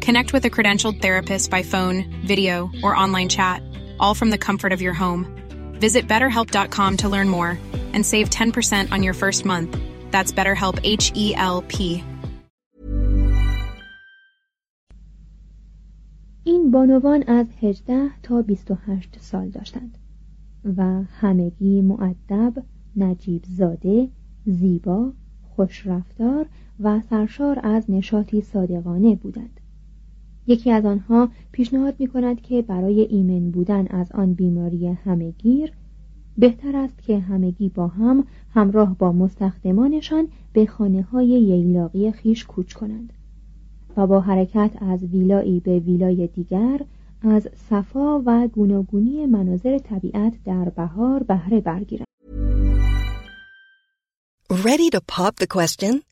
Connect with a credentialed therapist by phone, video, or online chat, all from the comfort of your home. Visit betterhelp.com to learn more and save 10% on your first month. That's BetterHelp H E L P. این بانوان از 18 تا 28 سال داشتند و همگی معدب، نجیب زاده، زیبا، خوشرفتار و سرشار از نشاطی صادقانه بودند. یکی از آنها پیشنهاد می کند که برای ایمن بودن از آن بیماری همهگیر بهتر است که همگی با هم همراه با مستخدمانشان به خانه های ییلاقی خیش کوچ کنند و با حرکت از ویلایی به ویلای دیگر از صفا و گوناگونی مناظر طبیعت در بهار بهره برگیرند. Ready to pop the question?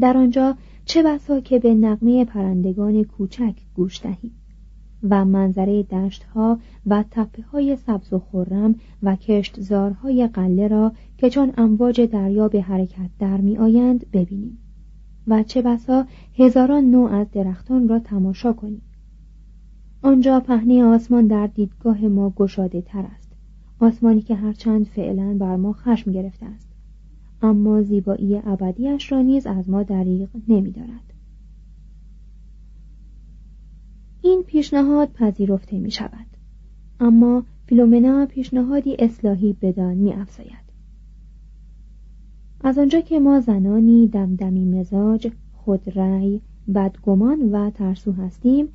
در آنجا چه بسا که به نقمه پرندگان کوچک گوش دهی و منظره دشتها و تپه های سبز و خرم و کشتزارهای قله را که چون امواج دریا به حرکت در می آیند ببینیم و چه بسا هزاران نوع از درختان را تماشا کنیم آنجا پهنه آسمان در دیدگاه ما گشاده تر است. آسمانی که هرچند فعلا بر ما خشم گرفته است. اما زیبایی ابدیش را نیز از ما دریغ نمی دارد. این پیشنهاد پذیرفته می شود. اما فیلومنا پیشنهادی اصلاحی بدان می افزاید. از آنجا که ما زنانی دمدمی مزاج، خودرأی، بدگمان و ترسو هستیم،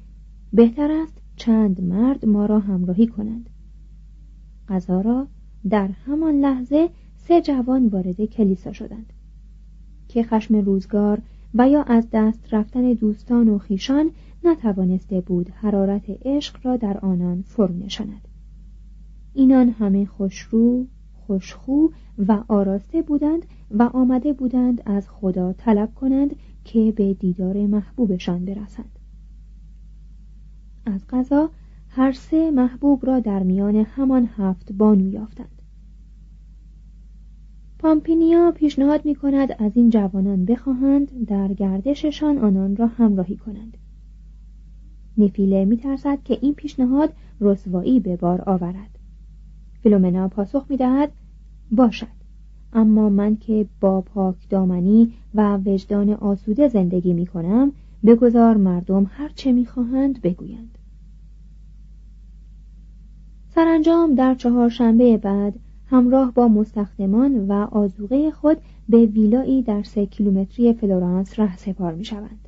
بهتر است چند مرد ما را همراهی کنند. غذا را در همان لحظه سه جوان وارد کلیسا شدند. که خشم روزگار و یا از دست رفتن دوستان و خیشان نتوانسته بود حرارت عشق را در آنان فرو نشاند. اینان همه خوشرو خوشخو و آراسته بودند و آمده بودند از خدا طلب کنند که به دیدار محبوبشان برسند. از قضا هر سه محبوب را در میان همان هفت بانو یافتند. پامپینیا پیشنهاد می کند از این جوانان بخواهند در گردششان آنان را همراهی کنند. نفیله میترسد که این پیشنهاد رسوایی به بار آورد. فیلومنا پاسخ می‌دهد باشد. اما من که با پاک دامنی و وجدان آسوده زندگی می کنم بگذار مردم هر چه می‌خواهند بگویند. سرانجام در چهارشنبه بعد همراه با مستخدمان و آزوغه خود به ویلایی در سه کیلومتری فلورانس ره سپار می شوند.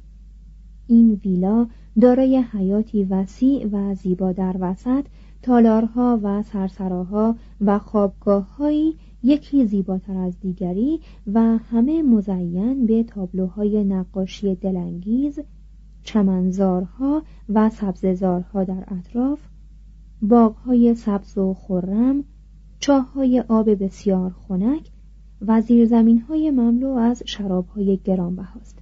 این ویلا دارای حیاتی وسیع و زیبا در وسط تالارها و سرسراها و خوابگاههایی یکی زیباتر از دیگری و همه مزین به تابلوهای نقاشی دلانگیز چمنزارها و سبززارها در اطراف باغهای سبز و خرم چاههای آب بسیار خنک و زیرزمینهای مملو از شرابهای گرانبهاست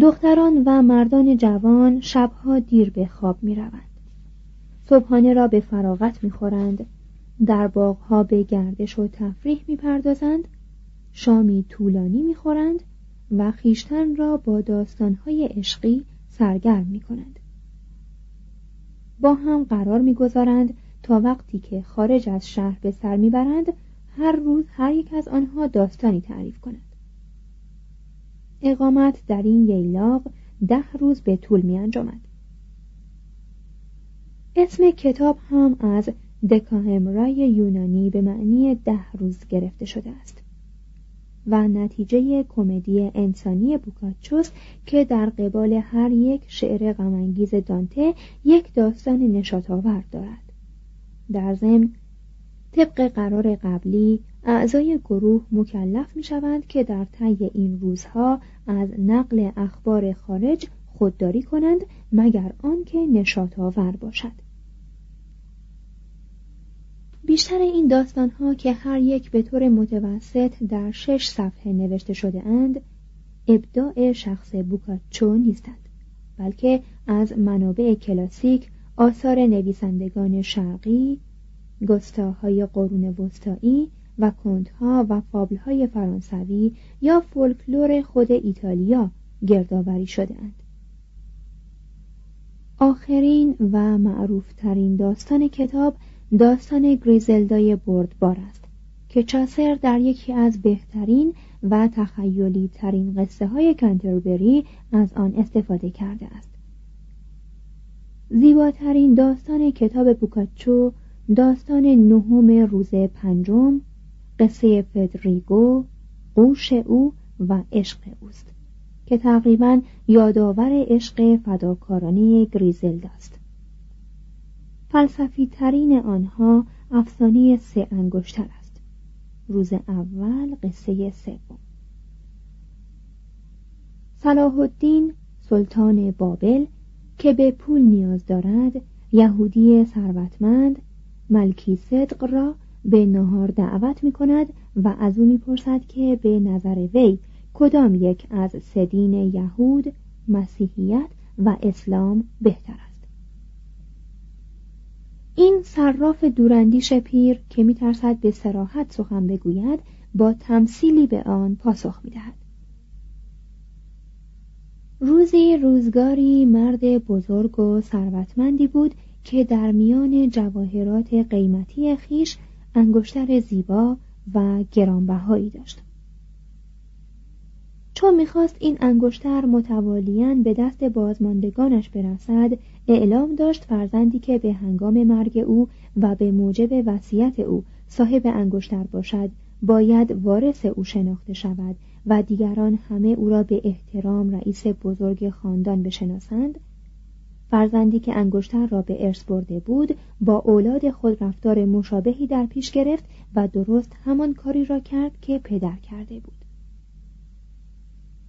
دختران و مردان جوان شبها دیر به خواب می روند. صبحانه را به فراغت می خورند. در باغها به گردش و تفریح می پردازند. شامی طولانی می خورند و خیشتن را با داستانهای عشقی سرگرم می کنند. با هم قرار می‌گذارند تا وقتی که خارج از شهر به سر می‌برند هر روز هر یک از آنها داستانی تعریف کنند اقامت در این ییلاق ده روز به طول می انجامد. اسم کتاب هم از دکاهمرای یونانی به معنی ده روز گرفته شده است و نتیجه کمدی انسانی بوکاچوس که در قبال هر یک شعر غمانگیز دانته یک داستان نشاتآور دارد در ضمن طبق قرار قبلی اعضای گروه مکلف می شوند که در طی این روزها از نقل اخبار خارج خودداری کنند مگر آنکه نشاط آور باشد. بیشتر این داستان ها که هر یک به طور متوسط در شش صفحه نوشته شده اند ابداع شخص بوکاچو نیستند بلکه از منابع کلاسیک آثار نویسندگان شرقی گستاهای قرون وسطایی و کندها و فابلهای فرانسوی یا فولکلور خود ایتالیا گردآوری شده اند. آخرین و معروفترین داستان کتاب داستان گریزلدای بردبار است که چاسر در یکی از بهترین و تخیلی ترین قصه های کنتربری از آن استفاده کرده است زیباترین داستان کتاب بوکاچو داستان نهم روز پنجم قصه فدریگو قوش او و عشق اوست که تقریبا یادآور عشق فداکارانه گریزلد است. فلسفی ترین آنها افسانه سه انگشتر است. روز اول قصه سوم. صلاح الدین سلطان بابل که به پول نیاز دارد یهودی ثروتمند ملکی صدق را به نهار دعوت می کند و از او می‌پرسد که به نظر وی کدام یک از سدین یهود مسیحیت و اسلام بهتر است. این صراف دوراندیش پیر که میترسد به سراحت سخن بگوید با تمثیلی به آن پاسخ می‌دهد. روزی روزگاری مرد بزرگ و ثروتمندی بود که در میان جواهرات قیمتی خیش انگشتر زیبا و گرانبهایی داشت. چون می‌خواست این انگشتر متوالیاً به دست بازماندگانش برسد اعلام داشت فرزندی که به هنگام مرگ او و به موجب وصیت او صاحب انگشتر باشد باید وارث او شناخته شود و دیگران همه او را به احترام رئیس بزرگ خاندان بشناسند فرزندی که انگشتر را به ارث برده بود با اولاد خود رفتار مشابهی در پیش گرفت و درست همان کاری را کرد که پدر کرده بود.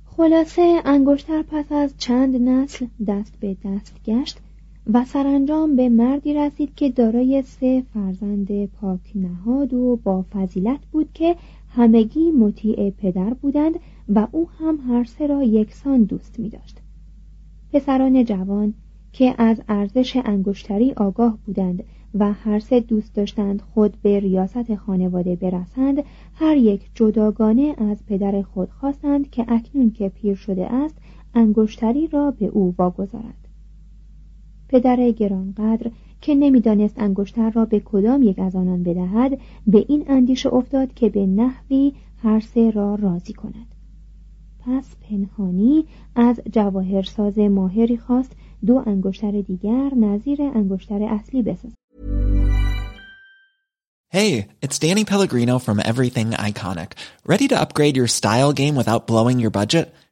خلاصه انگشتر پس از چند نسل دست به دست گشت و سرانجام به مردی رسید که دارای سه فرزند پاک نهاد و با فضیلت بود که همگی مطیع پدر بودند و او هم هر سه را یکسان دوست می داشت. پسران جوان که از ارزش انگشتری آگاه بودند و هر سه دوست داشتند خود به ریاست خانواده برسند هر یک جداگانه از پدر خود خواستند که اکنون که پیر شده است انگشتری را به او واگذارد پدر گرانقدر که نمی‌دانست انگشتر را به کدام یک از آنان بدهد به این اندیشه افتاد که به نحوی هر سه را راضی کند پس پنهانی از جواهرساز ماهری خواست دو انگشتر دیگر نظیر انگشتر اصلی بسازد Hey, it's Danny Pellegrino from Everything Iconic. Ready to upgrade your style game without blowing your budget?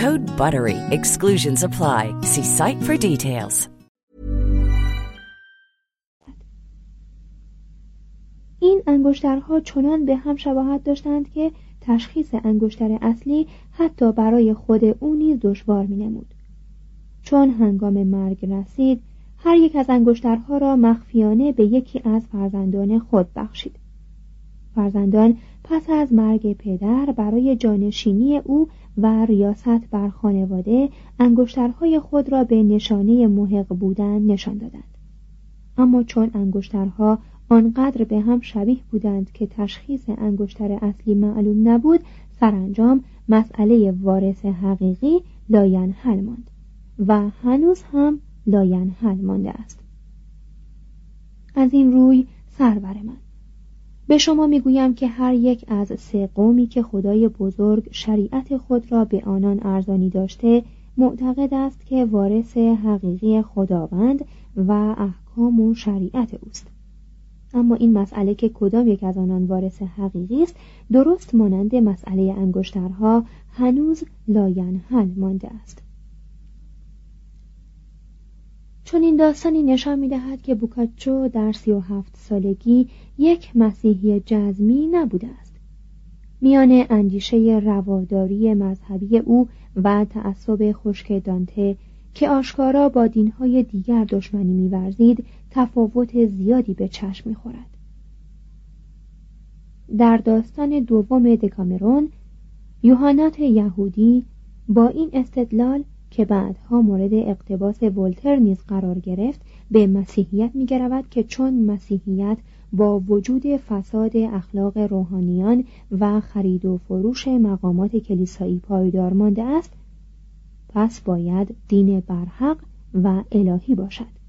Code BUTTERY. Exclusions apply. See site for details. این انگشترها چنان به هم شباهت داشتند که تشخیص انگشتر اصلی حتی برای خود او نیز دشوار می نمود. چون هنگام مرگ رسید هر یک از انگشترها را مخفیانه به یکی از فرزندان خود بخشید فرزندان پس از مرگ پدر برای جانشینی او و ریاست بر خانواده انگشترهای خود را به نشانه محق بودن نشان دادند. اما چون انگشترها آنقدر به هم شبیه بودند که تشخیص انگشتر اصلی معلوم نبود سرانجام مسئله وارث حقیقی لاینحل ماند و هنوز هم لاینحل مانده است. از این روی سرور من. به شما می‌گویم که هر یک از سه قومی که خدای بزرگ شریعت خود را به آنان ارزانی داشته معتقد است که وارث حقیقی خداوند و احکام و شریعت اوست. اما این مسئله که کدام یک از آنان وارث حقیقی است درست مانند مسئله انگشترها هنوز لاینحل مانده است. چون این داستانی نشان می دهد که بوکاچو در سی و هفت سالگی یک مسیحی جزمی نبوده است. میان اندیشه رواداری مذهبی او و تعصب خشک دانته که آشکارا با دینهای دیگر دشمنی میورزید تفاوت زیادی به چشم می‌خورد. در داستان دوم دکامرون یوهانات یهودی با این استدلال که بعدها مورد اقتباس ولتر نیز قرار گرفت به مسیحیت میگرود که چون مسیحیت با وجود فساد اخلاق روحانیان و خرید و فروش مقامات کلیسایی پایدار مانده است پس باید دین برحق و الهی باشد.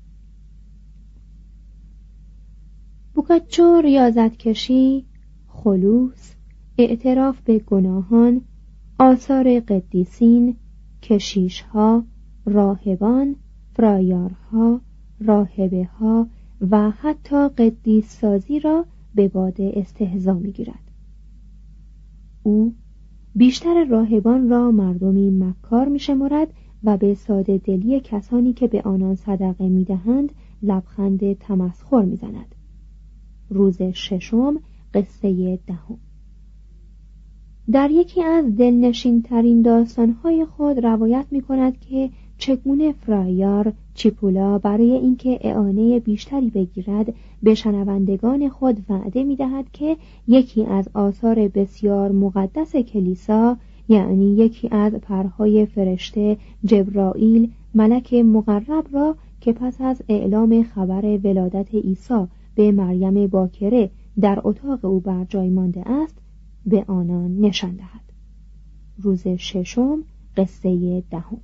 بوکاچو ریاضت کشی خلوص اعتراف به گناهان آثار قدیسین کشیشها راهبان فرایارها راهبه ها و حتی قدیس سازی را به باد استهزا می‌گیرد. او بیشتر راهبان را مردمی مکار میشمرد و به ساده دلی کسانی که به آنان صدقه می‌دهند لبخند تمسخر می‌زند. روز ششم قصه دهم. در یکی از دلنشین ترین داستانهای خود روایت می کند که چگونه فرایار چیپولا برای اینکه اعانه بیشتری بگیرد به شنوندگان خود وعده می دهد که یکی از آثار بسیار مقدس کلیسا یعنی یکی از پرهای فرشته جبرائیل ملک مقرب را که پس از اعلام خبر ولادت عیسی به مریم باکره در اتاق او بر جای مانده است به آنان نشان دهد. روز ششم قصه دهم.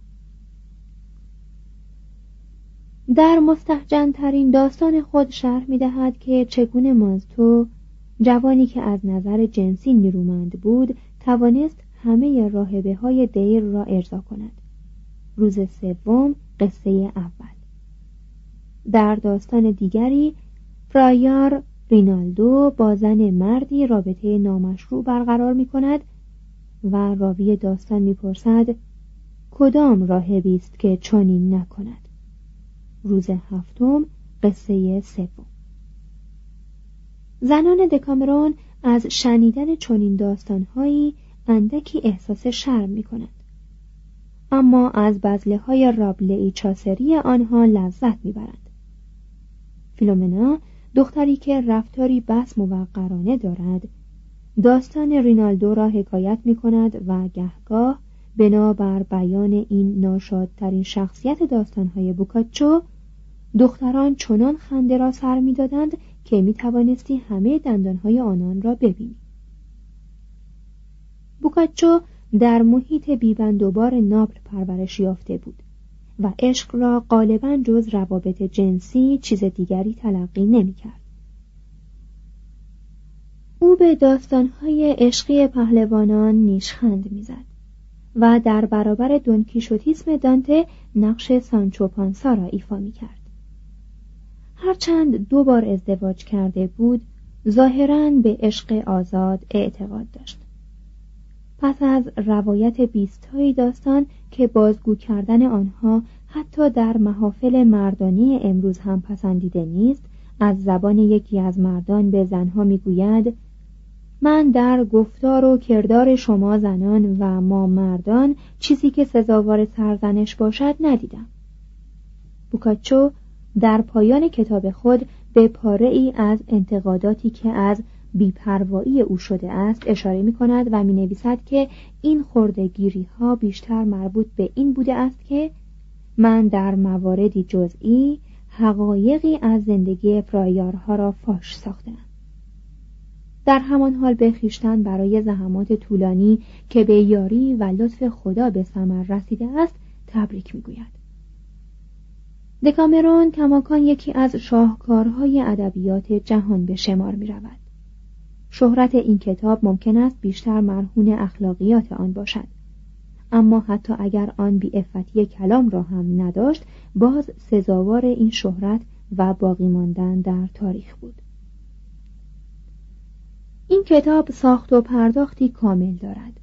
در مستحجن ترین داستان خود شرح می دهد که چگونه مازتو جوانی که از نظر جنسی نیرومند بود توانست همه راهبه های دیر را ارضا کند. روز سوم قصه اول. در داستان دیگری فرایار رینالدو با زن مردی رابطه نامشروع برقرار می کند و راوی داستان می‌پرسد کدام راهبی است که چنین نکند روز هفتم قصه سوم زنان دکامرون از شنیدن چنین داستانهایی اندکی احساس شرم می کند. اما از بزله های رابلعی چاسری آنها لذت می‌برند. فیلومنا دختری که رفتاری بس موقرانه دارد داستان رینالدو را حکایت می کند و گهگاه بنابر بیان این ناشادترین شخصیت داستانهای بوکاچو دختران چنان خنده را سر می‌دادند که می توانستی همه دندانهای آنان را ببینی. بوکاچو در محیط بیبندوبار ناپل پرورش یافته بود. و عشق را غالبا جز روابط جنسی چیز دیگری تلقی نمی‌کرد. او به داستانهای عشقی پهلوانان نیشخند می‌زد و در برابر دونکیشوتیسم دانته نقش سانچو پانسا را ایفا می‌کرد هرچند دو بار ازدواج کرده بود ظاهرا به عشق آزاد اعتقاد داشت پس از روایت بیستهایی داستان که بازگو کردن آنها حتی در محافل مردانی امروز هم پسندیده نیست از زبان یکی از مردان به زنها می‌گوید من در گفتار و کردار شما زنان و ما مردان چیزی که سزاوار سرزنش باشد ندیدم. بوکاچو در پایان کتاب خود به پاره ای از انتقاداتی که از بیپروایی او شده است اشاره می کند و می نویسد که این خوردگیری ها بیشتر مربوط به این بوده است که من در مواردی جزئی حقایقی از زندگی فرایارها را فاش ساختم در همان حال به خیشتن برای زحمات طولانی که به یاری و لطف خدا به ثمر رسیده است تبریک می‌گوید دکامرون کماکان یکی از شاهکارهای ادبیات جهان به شمار می رود. شهرت این کتاب ممکن است بیشتر مرهون اخلاقیات آن باشد. اما حتی اگر آن افتی کلام را هم نداشت باز سزاوار این شهرت و باقی ماندن در تاریخ بود. این کتاب ساخت و پرداختی کامل دارد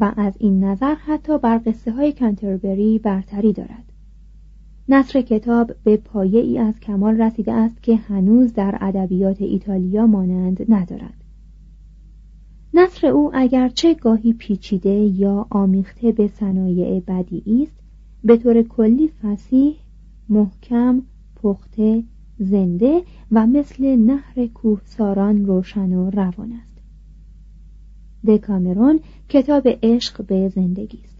و از این نظر حتی بر قصه های کنتربری برتری دارد. نصر کتاب به پایه ای از کمال رسیده است که هنوز در ادبیات ایتالیا مانند ندارد. نصر او اگرچه گاهی پیچیده یا آمیخته به صنایع بدیعی است به طور کلی فسیح محکم پخته زنده و مثل نهر کوهساران روشن و روان است. دکامرون کتاب عشق به زندگی است.